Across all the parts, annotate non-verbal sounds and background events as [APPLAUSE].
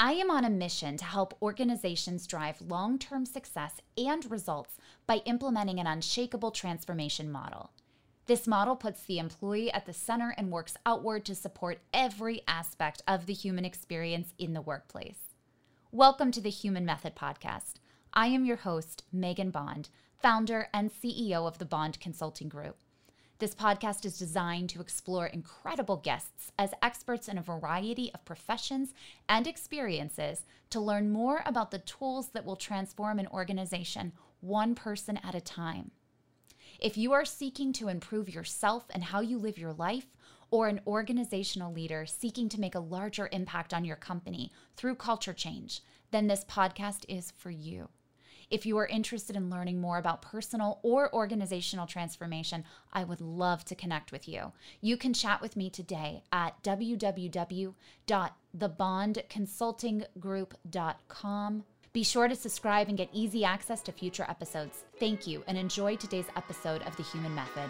I am on a mission to help organizations drive long term success and results by implementing an unshakable transformation model. This model puts the employee at the center and works outward to support every aspect of the human experience in the workplace. Welcome to the Human Method Podcast. I am your host, Megan Bond, founder and CEO of the Bond Consulting Group. This podcast is designed to explore incredible guests as experts in a variety of professions and experiences to learn more about the tools that will transform an organization one person at a time. If you are seeking to improve yourself and how you live your life, or an organizational leader seeking to make a larger impact on your company through culture change, then this podcast is for you. If you are interested in learning more about personal or organizational transformation, I would love to connect with you. You can chat with me today at www.thebondconsultinggroup.com. Be sure to subscribe and get easy access to future episodes. Thank you and enjoy today's episode of The Human Method.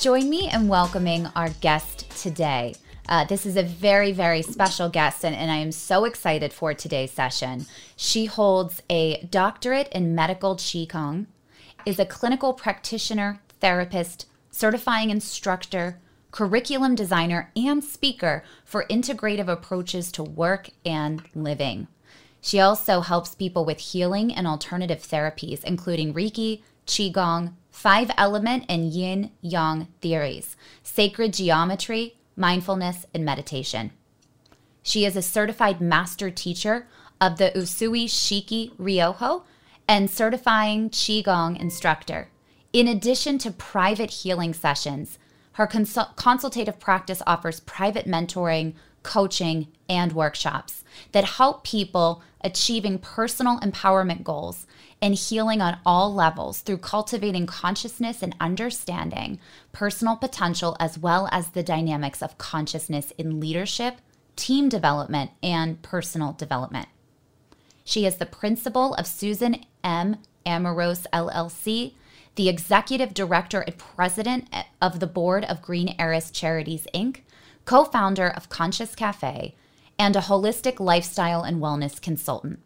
Join me in welcoming our guest today. Uh, this is a very, very special guest, and, and I am so excited for today's session. She holds a doctorate in medical Qigong, is a clinical practitioner, therapist, certifying instructor, curriculum designer, and speaker for integrative approaches to work and living. She also helps people with healing and alternative therapies, including Reiki, Qigong, five element and yin yang theories, sacred geometry, mindfulness, and meditation. She is a certified master teacher of the Usui Shiki Ryoho and certifying Qigong instructor. In addition to private healing sessions, her consul- consultative practice offers private mentoring, coaching, and workshops that help people achieving personal empowerment goals and healing on all levels through cultivating consciousness and understanding personal potential as well as the dynamics of consciousness in leadership, team development, and personal development. She is the principal of Susan M. Amorose LLC, the executive director and president of the board of Green Eris Charities Inc., co founder of Conscious Cafe, and a holistic lifestyle and wellness consultant.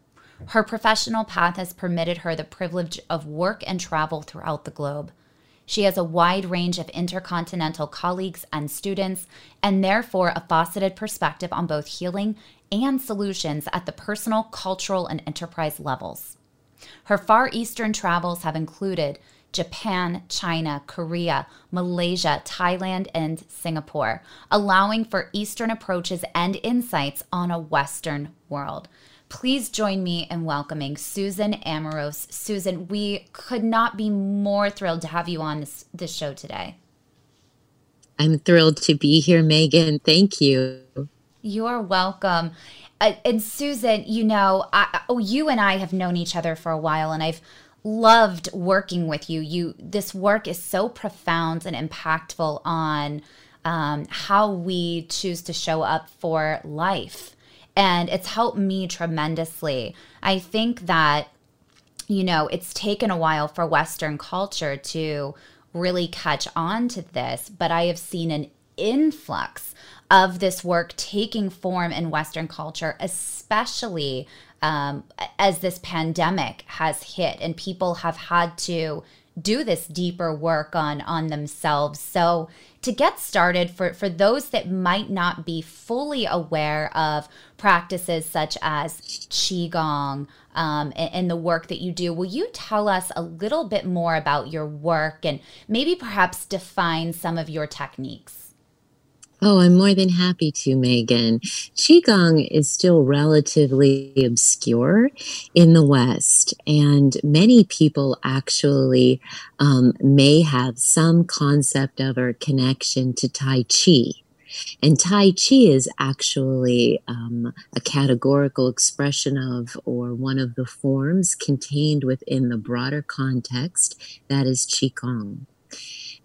Her professional path has permitted her the privilege of work and travel throughout the globe. She has a wide range of intercontinental colleagues and students, and therefore a faceted perspective on both healing and solutions at the personal, cultural, and enterprise levels. Her Far Eastern travels have included Japan, China, Korea, Malaysia, Thailand, and Singapore, allowing for Eastern approaches and insights on a Western world. Please join me in welcoming Susan Amorose. Susan, we could not be more thrilled to have you on this, this show today. I'm thrilled to be here, Megan. Thank you. You're welcome. Uh, and Susan, you know, I, oh, you and I have known each other for a while, and I've loved working with you. You, this work is so profound and impactful on um, how we choose to show up for life and it's helped me tremendously. I think that, you know, it's taken a while for Western culture to really catch on to this, but I have seen an influx of this work taking form in Western culture, especially um, as this pandemic has hit and people have had to do this deeper work on on themselves. So to get started for, for those that might not be fully aware of practices such as Qigong um, and, and the work that you do, will you tell us a little bit more about your work and maybe perhaps define some of your techniques? Oh, I'm more than happy to, Megan. Qigong is still relatively obscure in the West, and many people actually um, may have some concept of or connection to Tai Chi. And Tai Chi is actually um, a categorical expression of, or one of the forms contained within the broader context that is Qigong.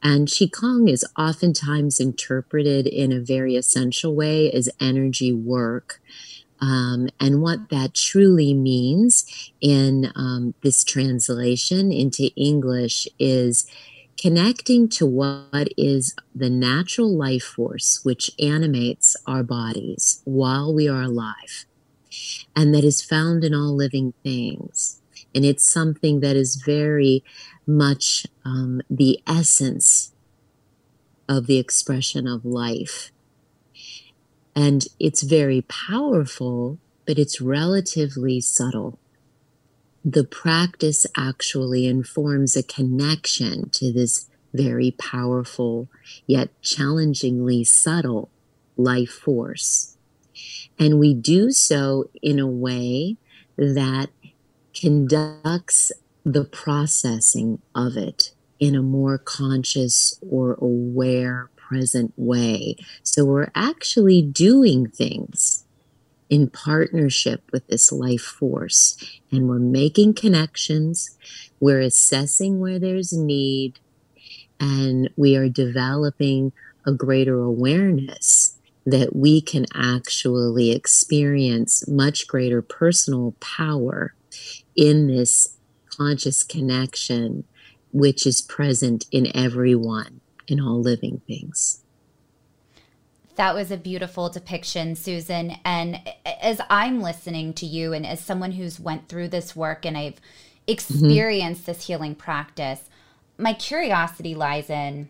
And Qigong is oftentimes interpreted in a very essential way as energy work. Um, and what that truly means in um, this translation into English is connecting to what is the natural life force which animates our bodies while we are alive and that is found in all living things. And it's something that is very much um, the essence of the expression of life. And it's very powerful, but it's relatively subtle. The practice actually informs a connection to this very powerful, yet challengingly subtle life force. And we do so in a way that conducts the processing of it in a more conscious or aware, present way. So we're actually doing things in partnership with this life force and we're making connections, we're assessing where there's need, and we are developing a greater awareness that we can actually experience much greater personal power in this conscious connection, which is present in everyone, in all living things. That was a beautiful depiction, Susan. And as I'm listening to you, and as someone who's went through this work and I've experienced mm-hmm. this healing practice, my curiosity lies in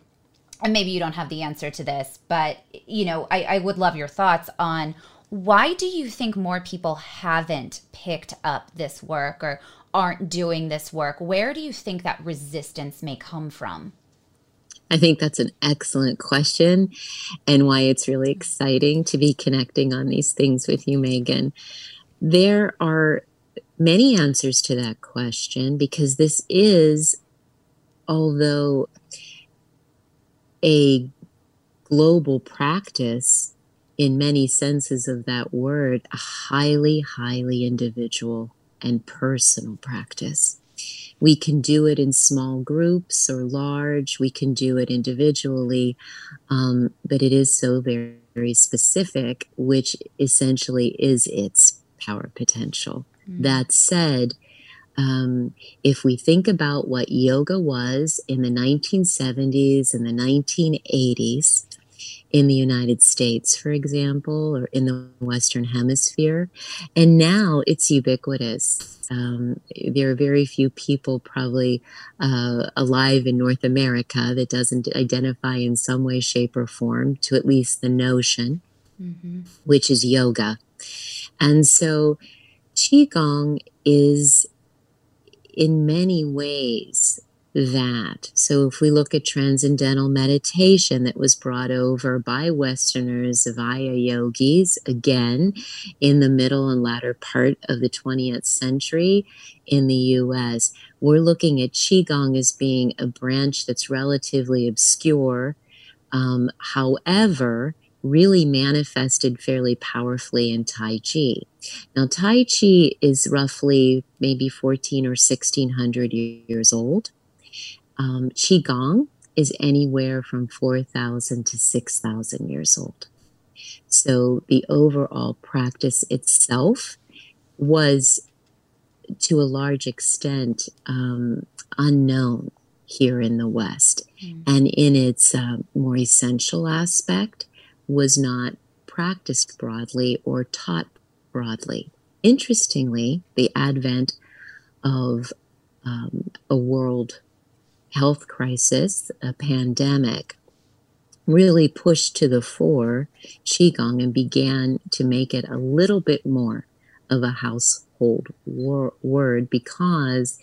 and maybe you don't have the answer to this, but you know, I, I would love your thoughts on why do you think more people haven't picked up this work or aren't doing this work? Where do you think that resistance may come from? I think that's an excellent question and why it's really exciting to be connecting on these things with you, Megan. There are many answers to that question because this is, although a global practice in many senses of that word, a highly, highly individual and personal practice. We can do it in small groups or large, we can do it individually, um, but it is so very, very specific, which essentially is its power potential. Mm-hmm. That said, um, if we think about what yoga was in the 1970s and the 1980s in the United States, for example, or in the Western Hemisphere, and now it's ubiquitous. Um, there are very few people probably uh, alive in North America that doesn't identify in some way, shape, or form to at least the notion, mm-hmm. which is yoga. And so Qigong is in many ways that. So, if we look at transcendental meditation that was brought over by Westerners via yogis, again, in the middle and latter part of the 20th century in the US, we're looking at Qigong as being a branch that's relatively obscure. Um, however, really manifested fairly powerfully in Tai Chi. Now, Tai Chi is roughly maybe 14 or 1600 years old. Um, Qigong is anywhere from 4,000 to 6,000 years old. So the overall practice itself was, to a large extent, um, unknown here in the West. Mm. And in its uh, more essential aspect, was not practiced broadly or taught broadly. Interestingly, the advent of um, a world health crisis, a pandemic, really pushed to the fore Qigong and began to make it a little bit more of a household wor- word because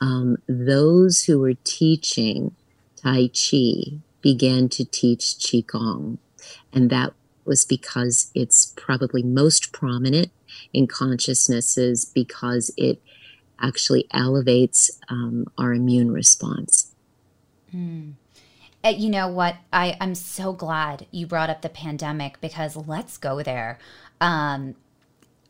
um, those who were teaching Tai Chi began to teach Qigong. And that was because it's probably most prominent in consciousnesses because it actually elevates um, our immune response. Mm. You know what? I, I'm so glad you brought up the pandemic because let's go there. Um,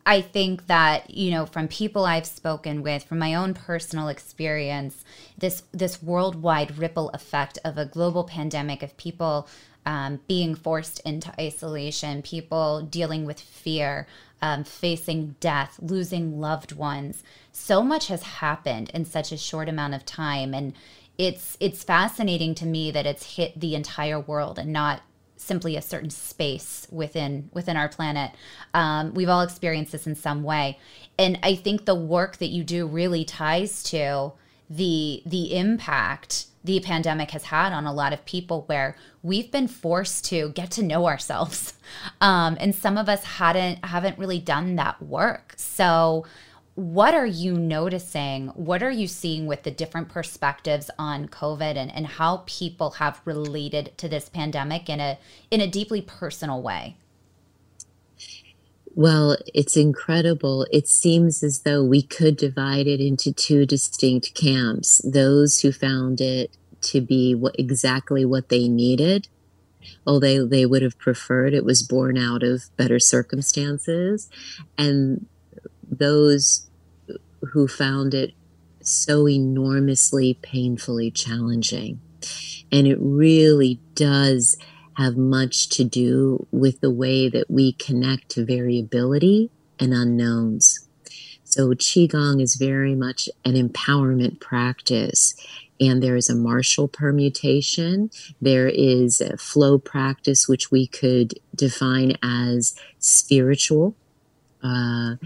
I think that you know from people I've spoken with, from my own personal experience, this this worldwide ripple effect of a global pandemic of people um, being forced into isolation, people dealing with fear, um, facing death, losing loved ones. So much has happened in such a short amount of time, and it's it's fascinating to me that it's hit the entire world and not simply a certain space within within our planet. Um, we've all experienced this in some way, and I think the work that you do really ties to the the impact the pandemic has had on a lot of people where we've been forced to get to know ourselves [LAUGHS] um, and some of us hadn't haven't really done that work so what are you noticing? What are you seeing with the different perspectives on COVID and, and how people have related to this pandemic in a in a deeply personal way? Well, it's incredible. It seems as though we could divide it into two distinct camps. Those who found it to be what, exactly what they needed, although they would have preferred it was born out of better circumstances, and those who found it so enormously painfully challenging. And it really does have much to do with the way that we connect to variability and unknowns. So, Qigong is very much an empowerment practice. And there is a martial permutation. There is a flow practice, which we could define as spiritual. Uh,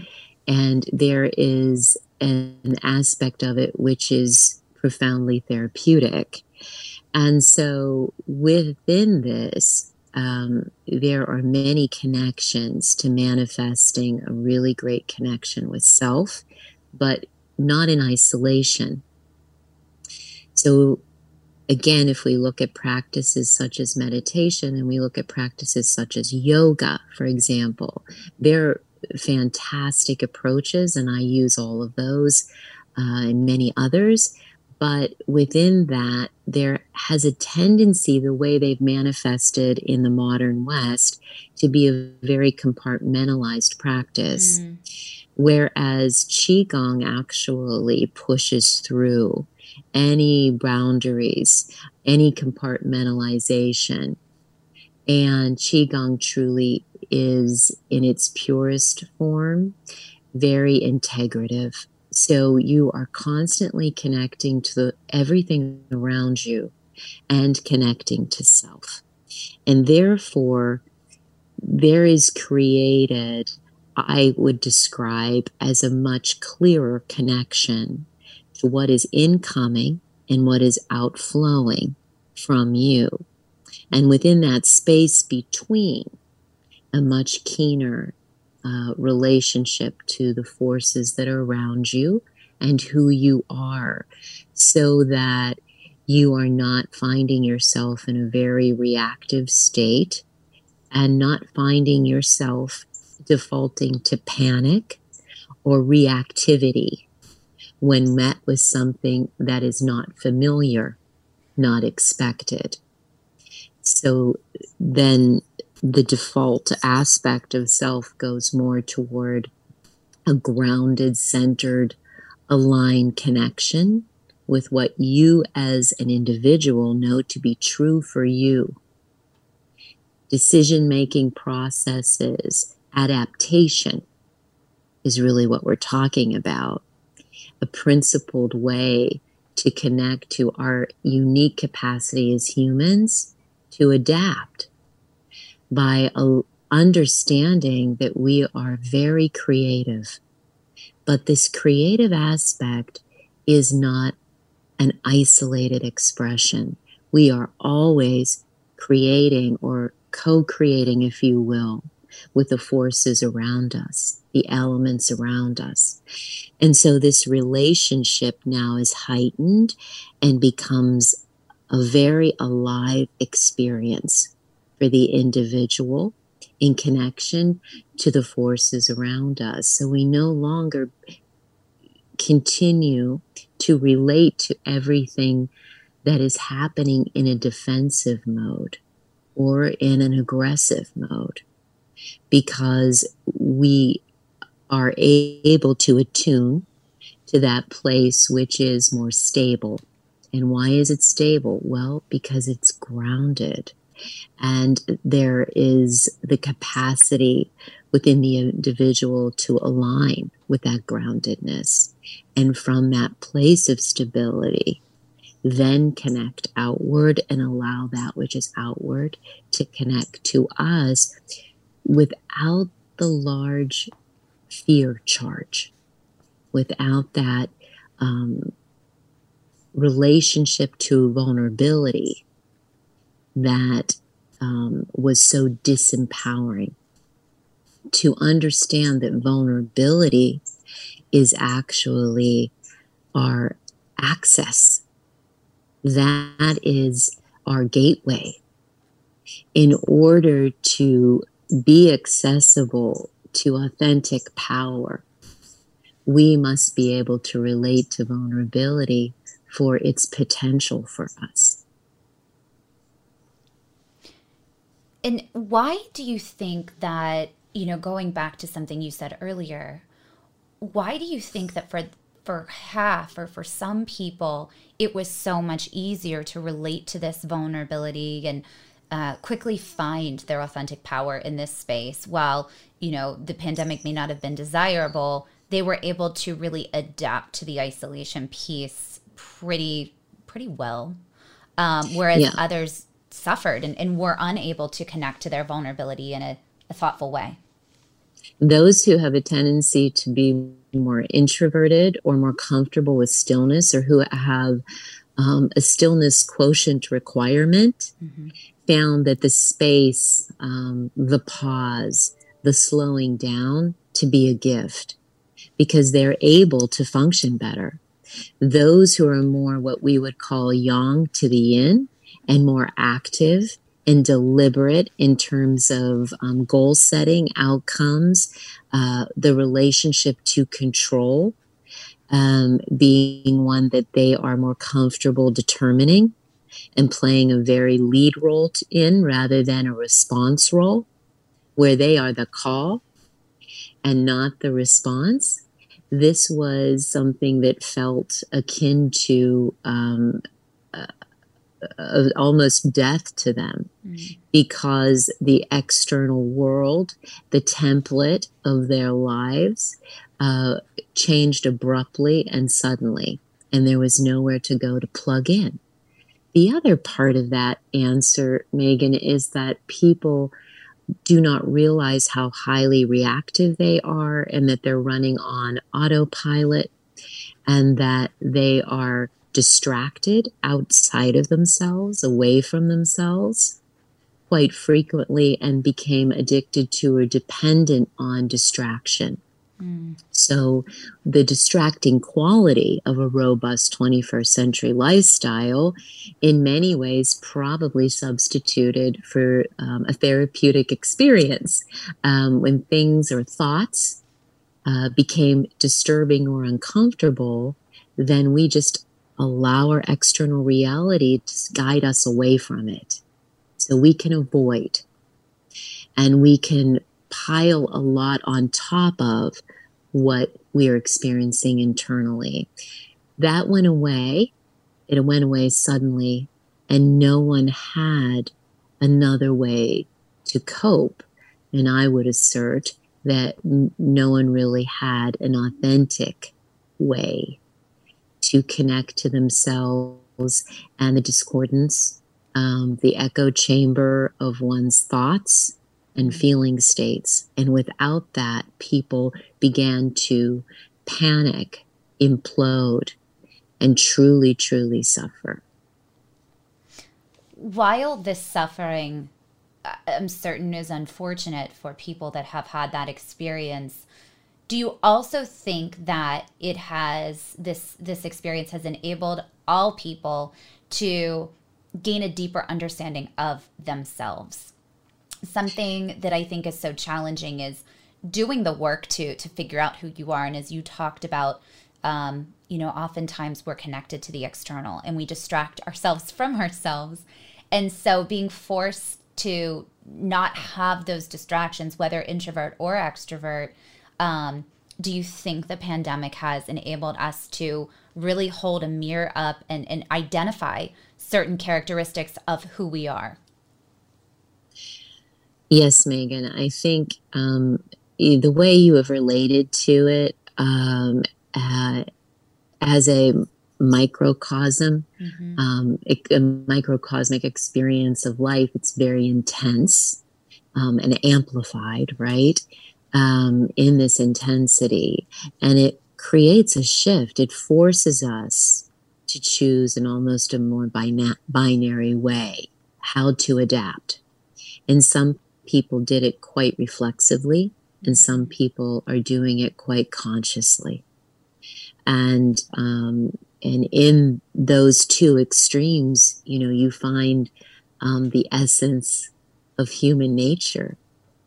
and there is an aspect of it which is profoundly therapeutic. And so within this, um, there are many connections to manifesting a really great connection with self, but not in isolation. So, again, if we look at practices such as meditation and we look at practices such as yoga, for example, they're fantastic approaches, and I use all of those uh, and many others. But within that, there has a tendency, the way they've manifested in the modern West, to be a very compartmentalized practice. Mm. Whereas Qigong actually pushes through any boundaries, any compartmentalization. And Qigong truly is in its purest form very integrative. So you are constantly connecting to everything around you and connecting to self. And therefore, there is created, I would describe as a much clearer connection to what is incoming and what is outflowing from you. And within that space between, a much keener uh, relationship to the forces that are around you and who you are so that you are not finding yourself in a very reactive state and not finding yourself defaulting to panic or reactivity when met with something that is not familiar, not expected. So then the default aspect of self goes more toward a grounded, centered, aligned connection with what you as an individual know to be true for you. Decision making processes, adaptation is really what we're talking about. A principled way to connect to our unique capacity as humans to adapt by a, understanding that we are very creative. But this creative aspect is not an isolated expression. We are always creating or co creating, if you will, with the forces around us, the elements around us. And so this relationship now is heightened and becomes a very alive experience for the individual in connection to the forces around us. So we no longer continue to relate to everything that is happening in a defensive mode or in an aggressive mode because we are able to attune to that place which is more stable. And why is it stable? Well, because it's grounded and there is the capacity within the individual to align with that groundedness. And from that place of stability, then connect outward and allow that which is outward to connect to us without the large fear charge, without that um, relationship to vulnerability that um, was so disempowering. To understand that vulnerability is actually our access, that is our gateway. In order to be accessible to authentic power, we must be able to relate to vulnerability for its potential for us. And why do you think that, you know, going back to something you said earlier, why do you think that for for half or for some people it was so much easier to relate to this vulnerability and uh, quickly find their authentic power in this space while you know the pandemic may not have been desirable they were able to really adapt to the isolation piece pretty pretty well um, whereas yeah. others suffered and, and were unable to connect to their vulnerability in a, a thoughtful way. Those who have a tendency to be more introverted or more comfortable with stillness or who have um, a stillness quotient requirement mm-hmm. found that the space, um, the pause, the slowing down to be a gift because they're able to function better. Those who are more what we would call yang to the yin and more active and deliberate in terms of um, goal setting, outcomes, uh, the relationship to control um, being one that they are more comfortable determining and playing a very lead role in rather than a response role where they are the call and not the response. This was something that felt akin to um, almost death to them mm. because the external world, the template of their lives, uh, changed abruptly and suddenly, and there was nowhere to go to plug in. The other part of that answer, Megan, is that people do not realize how highly reactive they are and that they're running on autopilot and that they are distracted outside of themselves, away from themselves, quite frequently, and became addicted to or dependent on distraction. Mm. So, the distracting quality of a robust 21st century lifestyle, in many ways, probably substituted for um, a therapeutic experience um, when things or thoughts uh, became disturbing or uncomfortable. Then we just allow our external reality to guide us away from it so we can avoid and we can pile a lot on top of what we are experiencing internally. That went away. It went away suddenly, and no one had another way to cope. And I would assert that no one really had an authentic way to connect to themselves and the discordance, um, the echo chamber of one's thoughts and mm-hmm. feeling states. And without that, people began to panic, implode, and truly, truly suffer. While this suffering, uh, I'm certain, is unfortunate for people that have had that experience, do you also think that it has this this experience has enabled all people to gain a deeper understanding of themselves? Something that i think is so challenging is doing the work to to figure out who you are. And as you talked about um, you know oftentimes we're connected to the external and we distract ourselves from ourselves. And so being forced to not have those distractions whether introvert or extrovert um, do you think the pandemic has enabled us to really hold a mirror up and, and identify certain characteristics of who we are? Yes, Megan. I think um, the way you have related to it um, uh, as a microcosm, mm-hmm. um, a microcosmic experience of life, it's very intense um, and amplified, right? Um, in this intensity. And it creates a shift. It forces us to choose in almost a more bina- binary way how to adapt. And some people did it quite reflexively, and some people are doing it quite consciously. And um, and in those two extremes, you know, you find um, the essence of human nature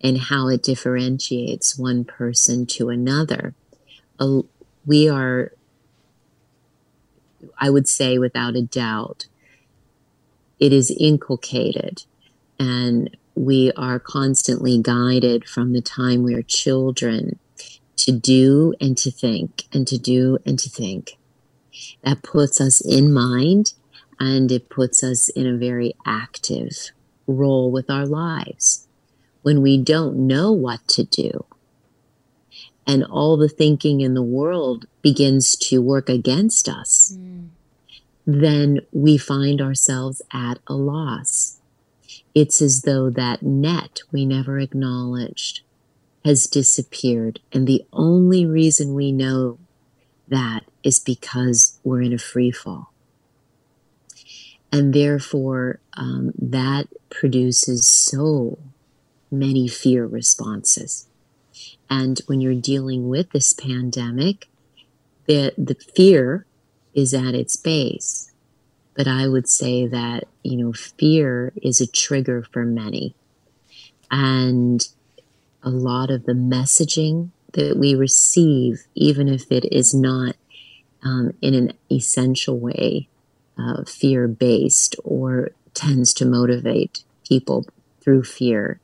and how it differentiates one person to another. We are, I would say, without a doubt, it is inculcated and we are constantly guided from the time we're children to do and to think and to do and to think. That puts us in mind and it puts us in a very active role with our lives. When we don't know what to do and all the thinking in the world begins to work against us, mm. then we find ourselves at a loss. It's as though that net we never acknowledged has disappeared. And the only reason we know that is because we're in a free fall. And therefore, um, that produces so many fear responses. And when you're dealing with this pandemic, the, the fear is at its base. But I would say that, you know, fear is a trigger for many. And a lot of the messaging that we receive, even if it is not um, in an essential way uh, fear based or tends to motivate people through fear.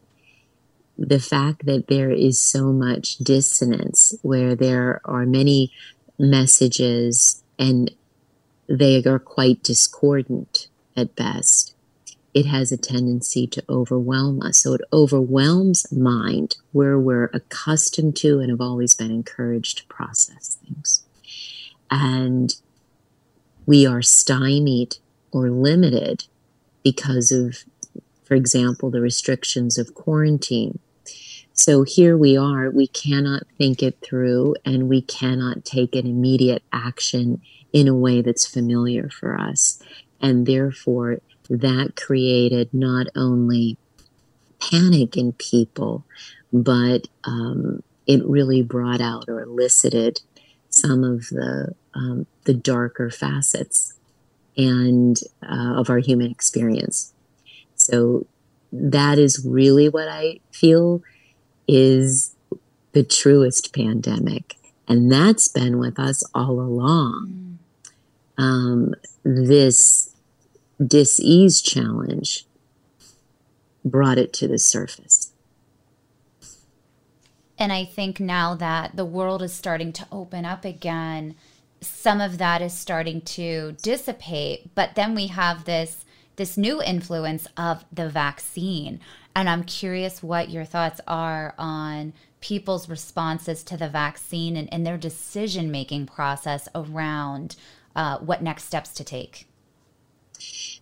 The fact that there is so much dissonance where there are many messages and they are quite discordant at best, it has a tendency to overwhelm us. So it overwhelms mind where we're accustomed to and have always been encouraged to process things. And we are stymied or limited because of, for example, the restrictions of quarantine. So here we are, we cannot think it through and we cannot take an immediate action in a way that's familiar for us. And therefore, that created not only panic in people, but um, it really brought out or elicited some of the um, the darker facets and uh, of our human experience. So that is really what I feel is the truest pandemic, and that's been with us all along. Um, this dis-ease challenge brought it to the surface. And I think now that the world is starting to open up again, some of that is starting to dissipate. But then we have this this new influence of the vaccine. And I'm curious what your thoughts are on people's responses to the vaccine and, and their decision making process around uh, what next steps to take.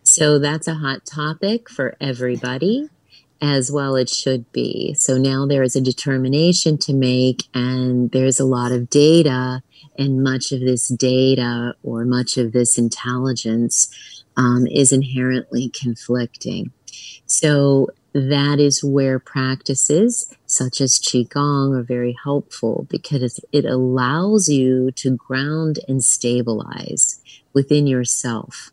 So that's a hot topic for everybody as well it should be. So now there is a determination to make, and there's a lot of data, and much of this data or much of this intelligence um, is inherently conflicting. So that is where practices such as Qigong are very helpful because it allows you to ground and stabilize within yourself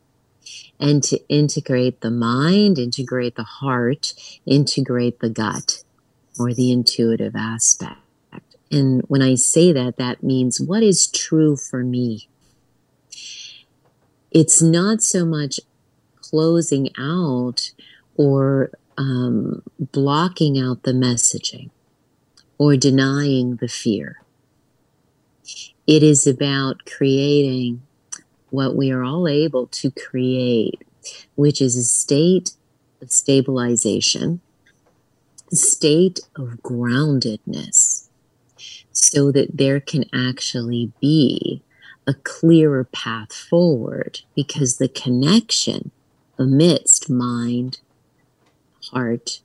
and to integrate the mind, integrate the heart, integrate the gut or the intuitive aspect. And when I say that, that means what is true for me? It's not so much closing out or um, blocking out the messaging or denying the fear. It is about creating what we are all able to create, which is a state of stabilization, state of groundedness, so that there can actually be a clearer path forward because the connection amidst mind, heart,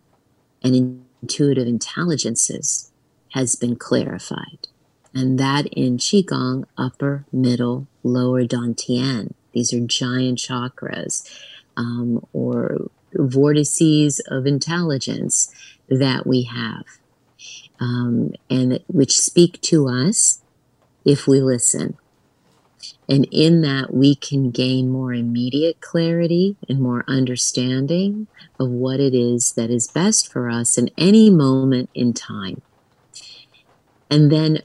and intuitive intelligences has been clarified. And that in Qigong, upper, middle, lower Dantian. These are giant chakras um, or vortices of intelligence that we have, um, and which speak to us if we listen. And in that, we can gain more immediate clarity and more understanding of what it is that is best for us in any moment in time. And then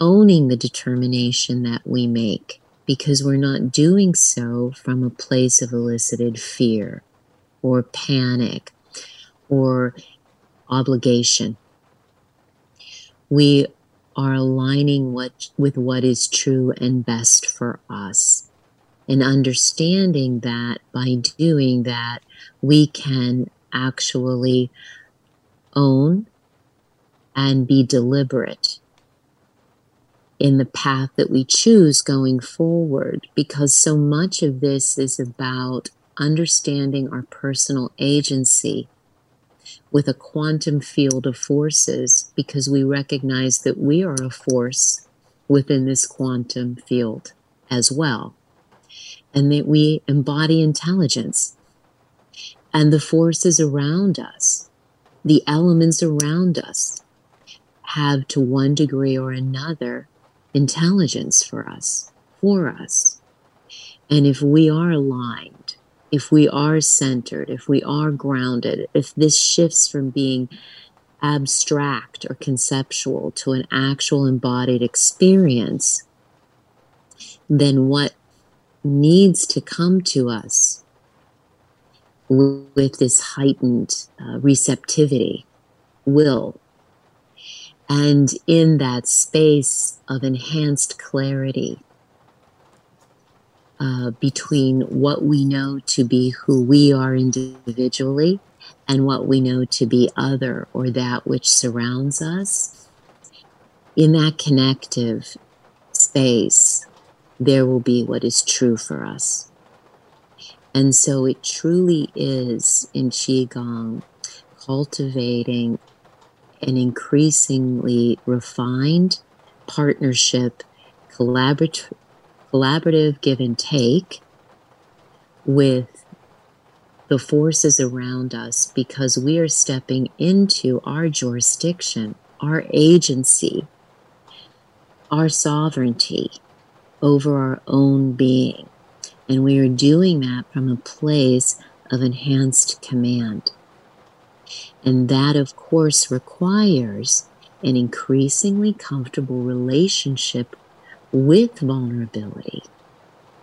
owning the determination that we make because we're not doing so from a place of elicited fear or panic or obligation. We are aligning what, with what is true and best for us. And understanding that by doing that, we can actually own and be deliberate in the path that we choose going forward because so much of this is about understanding our personal agency with a quantum field of forces because we recognize that we are a force within this quantum field as well and that we embody intelligence and the forces around us the elements around us have to one degree or another intelligence for us, for us. And if we are aligned, if we are centered, if we are grounded, if this shifts from being abstract or conceptual to an actual embodied experience, then what needs to come to us with this heightened uh, receptivity will. And in that space of enhanced clarity uh, between what we know to be who we are individually and what we know to be other or that which surrounds us, in that connective space, there will be what is true for us. And so it truly is in Qigong cultivating an increasingly refined partnership, collaborative, collaborative give and take with the forces around us because we are stepping into our jurisdiction, our agency, our sovereignty over our own being. And we are doing that from a place of enhanced command. And that, of course, requires an increasingly comfortable relationship with vulnerability,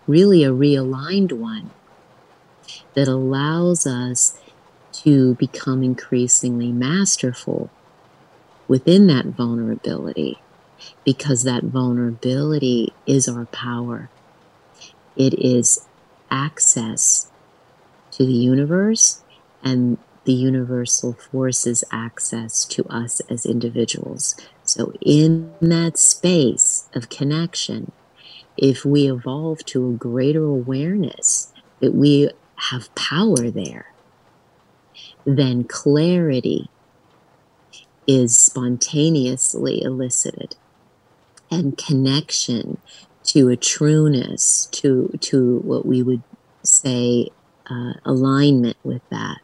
really a realigned one that allows us to become increasingly masterful within that vulnerability because that vulnerability is our power. It is access to the universe and the universal forces access to us as individuals. So, in that space of connection, if we evolve to a greater awareness that we have power there, then clarity is spontaneously elicited. And connection to a trueness, to, to what we would say uh, alignment with that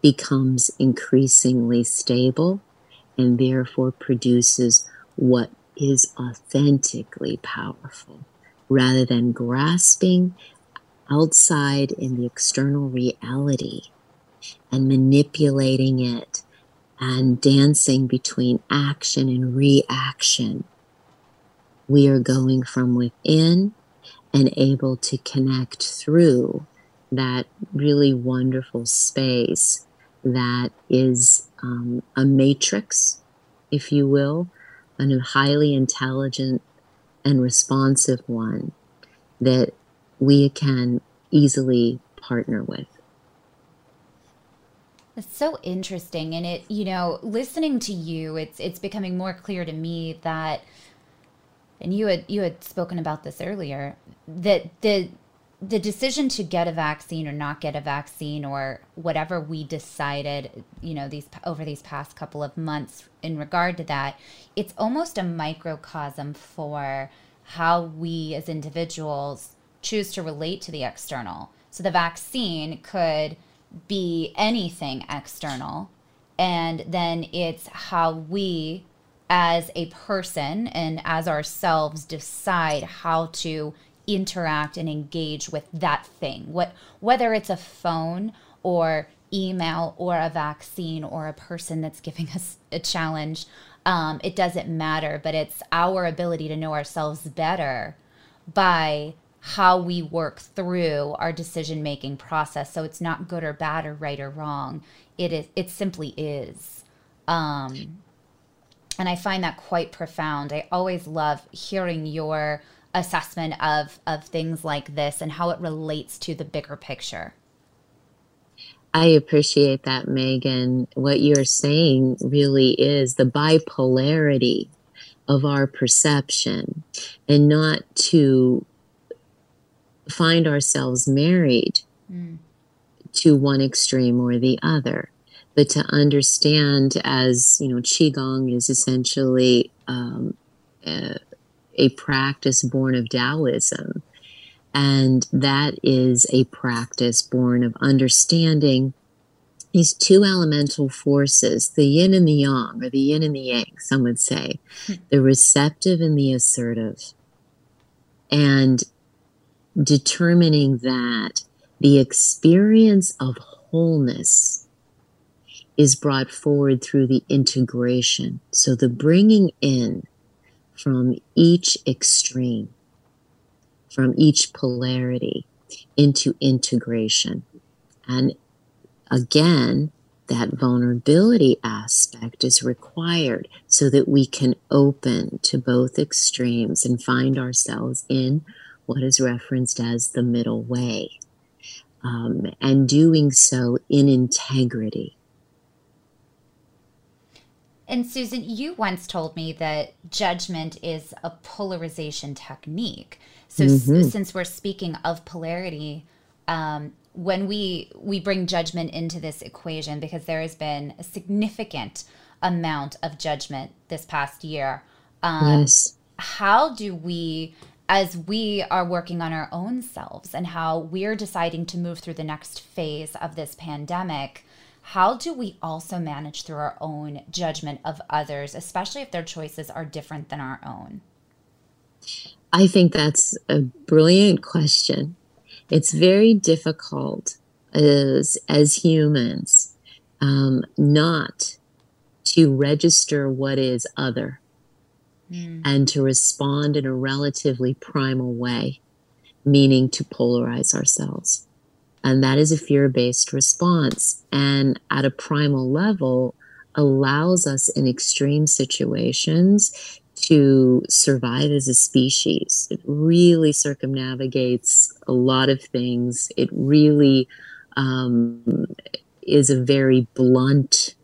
becomes increasingly stable and therefore produces what is authentically powerful rather than grasping outside in the external reality and manipulating it and dancing between action and reaction. We are going from within and able to connect through that really wonderful space that is um, a matrix, if you will, a highly intelligent and responsive one that we can easily partner with. It's so interesting and it you know listening to you it's it's becoming more clear to me that and you had you had spoken about this earlier that the the decision to get a vaccine or not get a vaccine or whatever we decided you know these over these past couple of months in regard to that it's almost a microcosm for how we as individuals choose to relate to the external so the vaccine could be anything external. And then it's how we, as a person and as ourselves, decide how to interact and engage with that thing. What whether it's a phone or email or a vaccine or a person that's giving us a challenge, um, it doesn't matter. But it's our ability to know ourselves better by how we work through our decision making process. So it's not good or bad or right or wrong. It is it simply is. Um, and I find that quite profound. I always love hearing your assessment of of things like this and how it relates to the bigger picture. I appreciate that, Megan. What you're saying really is the bipolarity of our perception and not to find ourselves married mm. to one extreme or the other but to understand as you know qigong is essentially um, a, a practice born of taoism and that is a practice born of understanding these two elemental forces, the yin and the yang, or the yin and the yang, some would say, hmm. the receptive and the assertive. And determining that the experience of wholeness is brought forward through the integration. So the bringing in from each extreme, from each polarity into integration. And again, that vulnerability aspect is required so that we can open to both extremes and find ourselves in what is referenced as the middle way, um, and doing so in integrity. And Susan, you once told me that judgment is a polarization technique. So, mm-hmm. s- since we're speaking of polarity, um, when we we bring judgment into this equation, because there has been a significant amount of judgment this past year, um, yes. how do we as we are working on our own selves and how we're deciding to move through the next phase of this pandemic, how do we also manage through our own judgment of others, especially if their choices are different than our own? I think that's a brilliant question. It's very difficult as, as humans um, not to register what is other mm. and to respond in a relatively primal way, meaning to polarize ourselves. And that is a fear based response. And at a primal level, allows us in extreme situations to survive as a species. It really circumnavigates a lot of things. It really um, is a very blunt,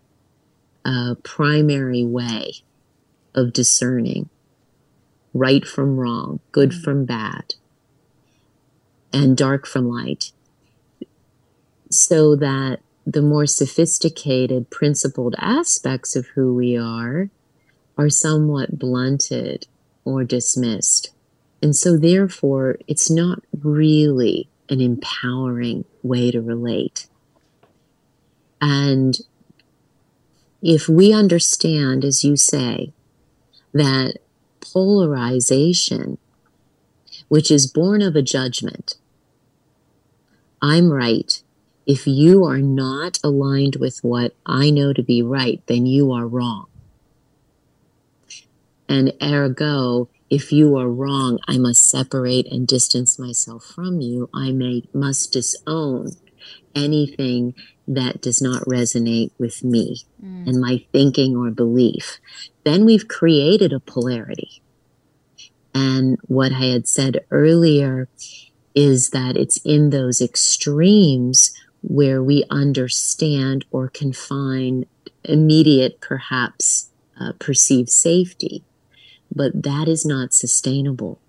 uh, primary way of discerning right from wrong, good mm-hmm. from bad, and dark from light, so that the more sophisticated, principled aspects of who we are are somewhat blunted or dismissed. And so, therefore, it's not really an empowering way to relate. And if we understand, as you say, that polarization, which is born of a judgment, I'm right. If you are not aligned with what I know to be right, then you are wrong. And ergo, if you are wrong, I must separate and distance myself from you. I may must disown anything that does not resonate with me mm. and my thinking or belief, then we've created a polarity. And what I had said earlier is that it's in those extremes where we understand or can find immediate, perhaps uh, perceived safety. But that is not sustainable.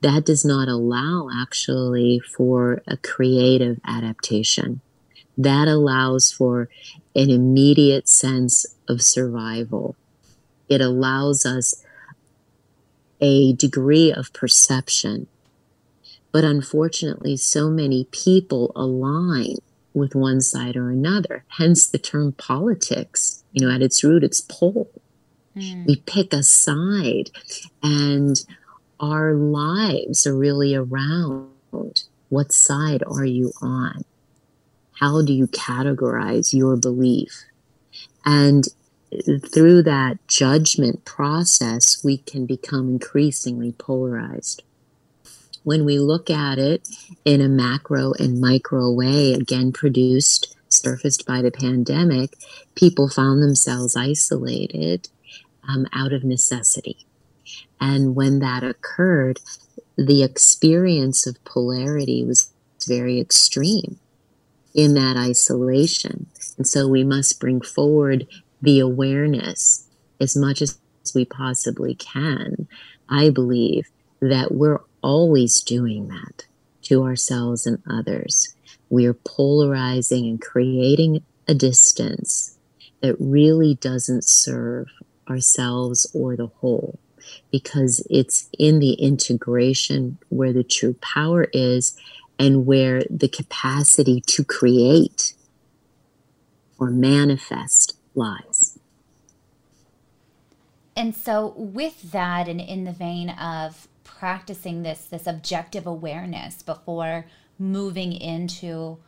That does not allow actually for a creative adaptation. That allows for an immediate sense of survival. It allows us a degree of perception. But unfortunately, so many people align with one side or another. Hence the term politics. You know, at its root, it's pole. Mm. We pick a side, and our lives are really around what side are you on? How do you categorize your belief? And through that judgment process, we can become increasingly polarized. When we look at it in a macro and micro way, again produced, surfaced by the pandemic, people found themselves isolated um, out of necessity. And when that occurred, the experience of polarity was very extreme in that isolation. And so we must bring forward the awareness as much as we possibly can. I believe that we're always doing that to ourselves and others. We are polarizing and creating a distance that really doesn't serve ourselves or the whole because it's in the integration where the true power is and where the capacity to create or manifest lies. And so, with that, and in the vein of practicing this this objective awareness before moving into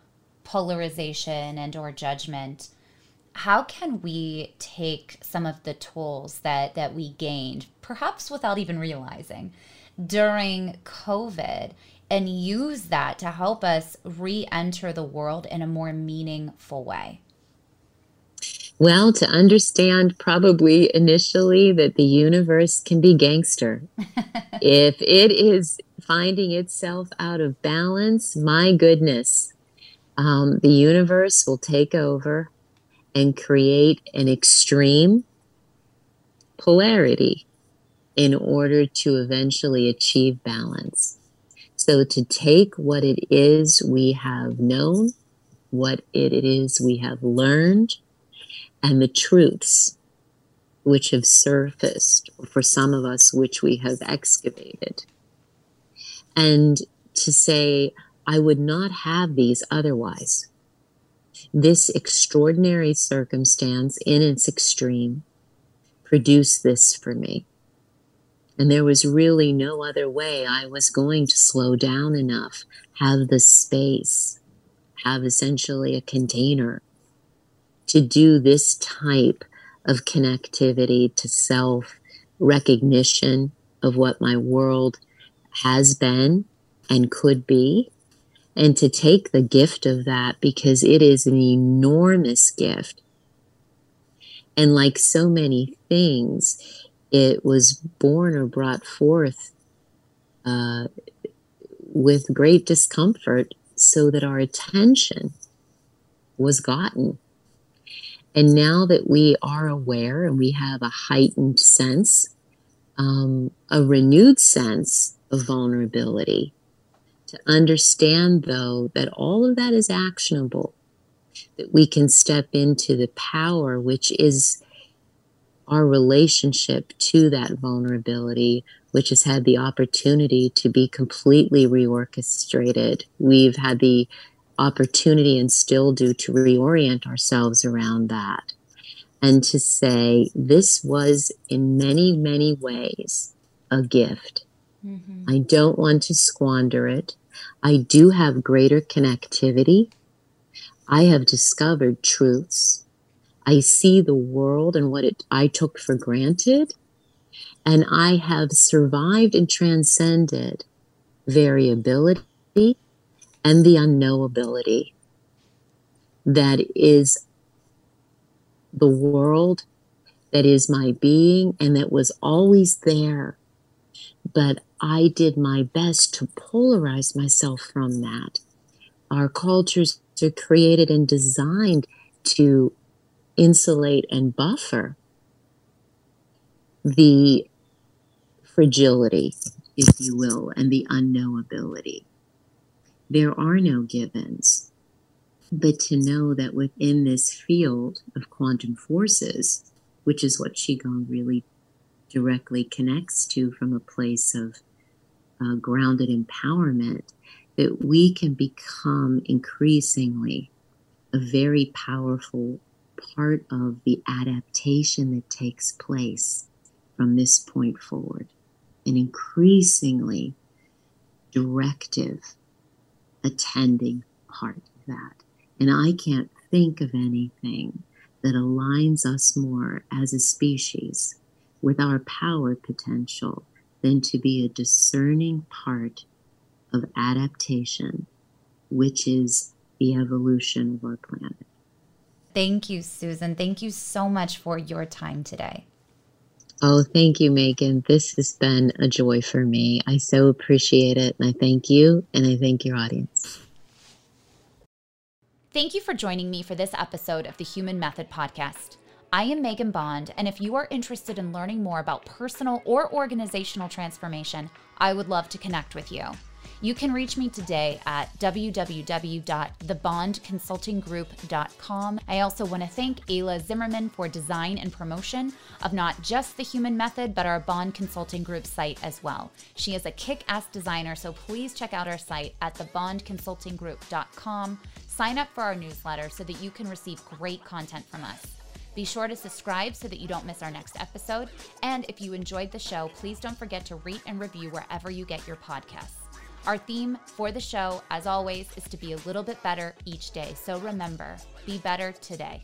polarization and or judgment, how can we take some of the tools that that we gained, perhaps without even realizing, during COVID, and use that to help us re-enter the world in a more meaningful way? Well, to understand probably initially that the universe can be gangster. [LAUGHS] if it is finding itself out of balance, my goodness, um, the universe will take over and create an extreme polarity in order to eventually achieve balance. So, to take what it is we have known, what it is we have learned, and the truths which have surfaced, or for some of us, which we have excavated. And to say, I would not have these otherwise. This extraordinary circumstance, in its extreme, produced this for me. And there was really no other way I was going to slow down enough, have the space, have essentially a container to do this type of connectivity to self recognition of what my world has been and could be, and to take the gift of that because it is an enormous gift. And like so many things, it was born or brought forth uh, with great discomfort so that our attention was gotten and now that we are aware and we have a heightened sense, um, a renewed sense of vulnerability, to understand though that all of that is actionable, that we can step into the power which is our relationship to that vulnerability, which has had the opportunity to be completely reorchestrated. We've had the opportunity and still do to reorient ourselves around that and to say this was in many, many ways a gift. Mm-hmm. I don't want to squander it. I do have greater connectivity. I have discovered truths. I see the world and what it I took for granted. And I have survived and transcended variability and the unknowability that is the world, that is my being, and that was always there. But I did my best to polarize myself from that. Our cultures are created and designed to insulate and buffer the fragility, if you will, and the unknowability. There are no givens. But to know that within this field of quantum forces, which is what Qigong really directly connects to from a place of uh, grounded empowerment, that we can become increasingly a very powerful part of the adaptation that takes place from this point forward. An increasingly directive, attending part of that. And I can't think of anything that aligns us more as a species with our power potential than to be a discerning part of adaptation, which is the evolution of our planet. Thank you, Susan. Thank you so much for your time today. Oh, thank you, Megan. This has been a joy for me. I so appreciate it. And I thank you and I thank your audience. Thank you for joining me for this episode of the Human Method Podcast. I am Megan Bond, and if you are interested in learning more about personal or organizational transformation, I would love to connect with you. You can reach me today at www.thebondconsultinggroup.com. I also want to thank Ayla Zimmerman for design and promotion of not just the Human Method, but our Bond Consulting Group site as well. She is a kick ass designer, so please check out our site at thebondconsultinggroup.com. Sign up for our newsletter so that you can receive great content from us. Be sure to subscribe so that you don't miss our next episode. And if you enjoyed the show, please don't forget to rate and review wherever you get your podcasts. Our theme for the show, as always, is to be a little bit better each day. So remember, be better today.